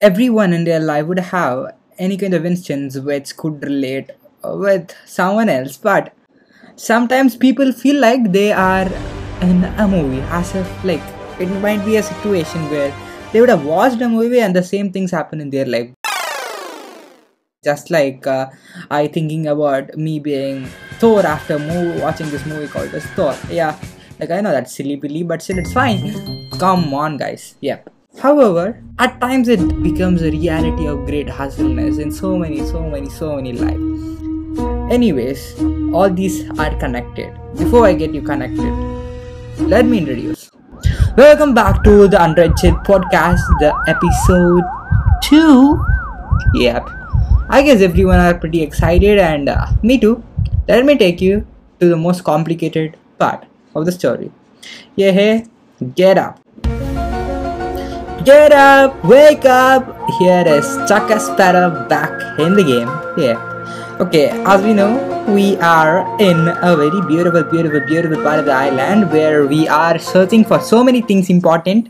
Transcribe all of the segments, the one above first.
everyone in their life would have any kind of instance which could relate with someone else but sometimes people feel like they are in a movie as if like it might be a situation where they would have watched a movie and the same things happen in their life. Just like uh, i thinking about me being thor after movie, watching this movie called thor. Yeah like i know that's silly billy but still it's fine. Come on guys. Yep however at times it becomes a reality of great hustleness in so many so many so many lives anyways all these are connected before i get you connected let me introduce welcome back to the Shit podcast the episode 2 yep I guess everyone are pretty excited, and uh, me too. Let me take you to the most complicated part of the story. Yeah, hey, get up. Get up, wake up. Here is Chakka Sparrow back in the game. Yeah. Okay, as we know, we are in a very beautiful, beautiful, beautiful part of the island where we are searching for so many things important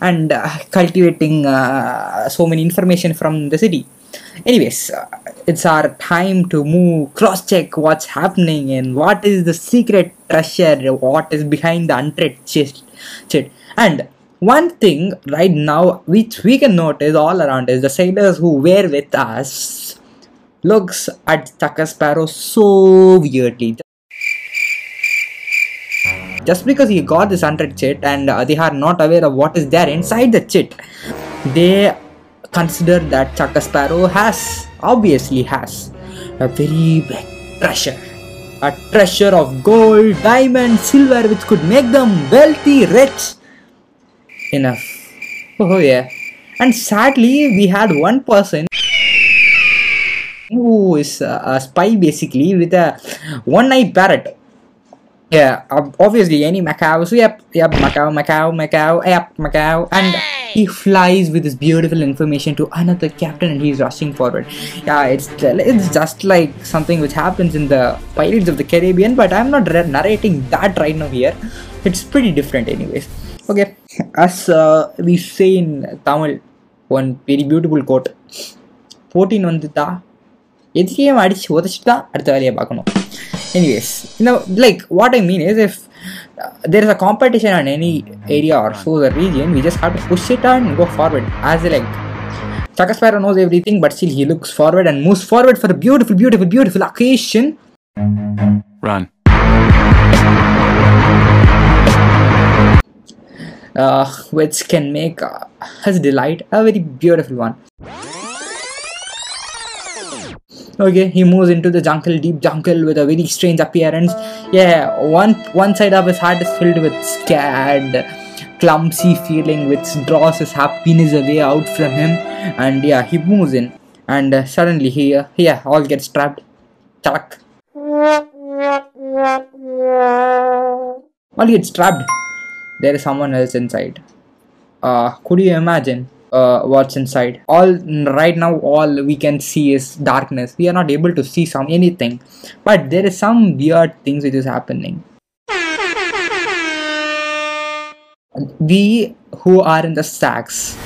and uh, cultivating uh, so many information from the city anyways uh, it's our time to move cross check what's happening and what is the secret treasure what is behind the chest chest and one thing right now which we can notice all around is the sailors who were with us looks at Chakka Sparrow so weirdly just because he got this unread chit and uh, they are not aware of what is there inside the chit they consider that Chakka Sparrow has, obviously has, a very big treasure. A treasure of gold, diamond, silver, which could make them wealthy, rich. Enough. Oh, yeah. And sadly, we had one person who is a spy basically with a one eyed parrot. Yeah, obviously, any macaw. So, yep, yep, macaw, macaw, macaw, yep, macaw. And he flies with this beautiful information to another captain and he's rushing forward yeah it's it's just like something which happens in the pirates of the caribbean but i'm not narrating that right now here it's pretty different anyways okay as uh, we say in tamil one very beautiful quote போட்டின் வந்துட்டா எதிரியும் அடிச்சு உதச்சிட்டு தான் அடுத்த வேலையை பார்க்கணும் anyways you know like what i mean is if there is a competition in any area or so the region, we just have to push it and go forward. As like Chaka Sparrow knows everything, but still he looks forward and moves forward for a beautiful, beautiful, beautiful occasion. Run. Which can make uh, his delight a very beautiful one. okay he moves into the jungle deep jungle with a very strange appearance. Yeah one one side of his heart is filled with scared clumsy feeling which draws his happiness away out from him. And yeah he moves in. And uh, suddenly he uh, yeah all gets trapped. Chuck. all gets trapped there is someone else inside. Uh could you imagine uh, what's inside? All right now all we can see is darkness. We are not able to see some anything. But there is some weird things which is happening. We who are in the stacks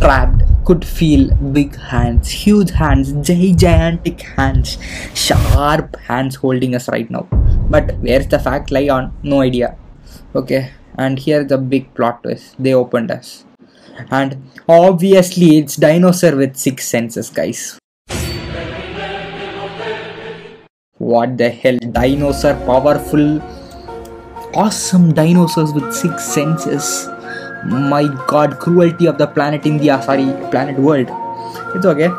trapped could feel big hands huge hands gigantic hands sharp hands holding us right now. But where's the fact lie on? No idea. Okay and here's the big plot twist. They opened us. And obviously it's dinosaur with six senses guys. What the hell? Dinosaur powerful awesome dinosaurs with six senses. My god cruelty of the planet india sorry planet world. It's okay.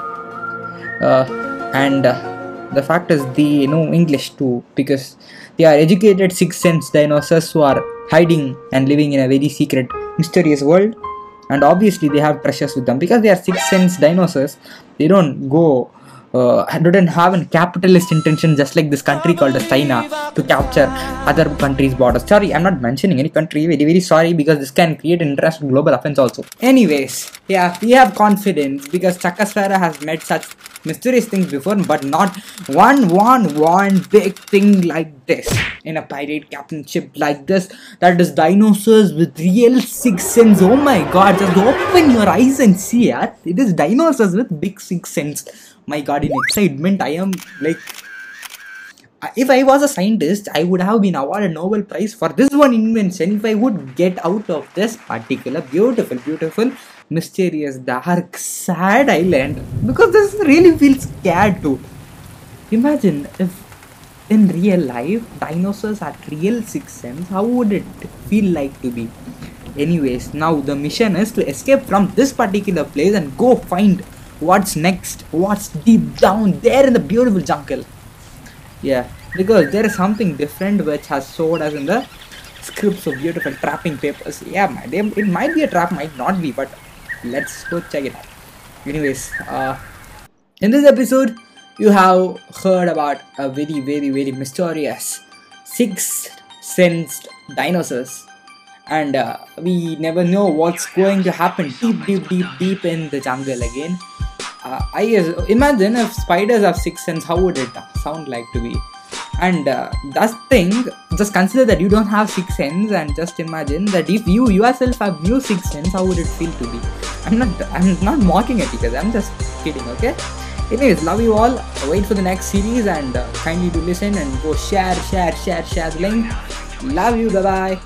Uh, and uh, the fact is they know english too because they are educated six sense dinosaurs who are hiding and living in a very secret mysterious world. And obviously they have treasures with them. Because they are six sense dinosaurs they don't go uh, didn't have a capitalist intention just like this country called China to capture other countries' borders. Sorry, I'm not mentioning any country. Very, very sorry because this can create an international global offense also. Anyways, yeah, we have confidence because Chakka Sparrow has met such mysterious things before, but not one, one, one big thing like this in a pirate captain ship like this. That is dinosaurs with real six sense. Oh my god, just open your eyes and see it. It is dinosaurs with big six sense my god in excitement i am like if i was a scientist i would have been awarded nobel prize for this one invention if i would get out of this particular beautiful beautiful mysterious dark sad island because this really feels scared too imagine if in real life dinosaurs had real six sense how would it feel like to be? Anyways now the mission is to escape from this particular place and go find what's next, what's deep down there in the beautiful jungle. Yeah, because there is something different which has showed us in the scripts of beautiful trapping papers. Yeah, it might be a trap, might not be, but let's go check it out. Anyways, uh, in this episode, you have heard about a very, very, very mysterious six sensed dinosaurs and uh, we never know what's going to happen deep deep deep deep in the jungle again uh, I imagine if spiders have six sense, how would it sound like to be? And uh, that thing, just consider that you don't have six sense, and just imagine that if you yourself have new six sense, how would it feel to be? I'm not, I'm not mocking you guys. I'm just kidding. Okay. Anyways, love you all. Wait for the next series and uh, kindly do listen and go share, share, share, share the link. Love you. Bye bye.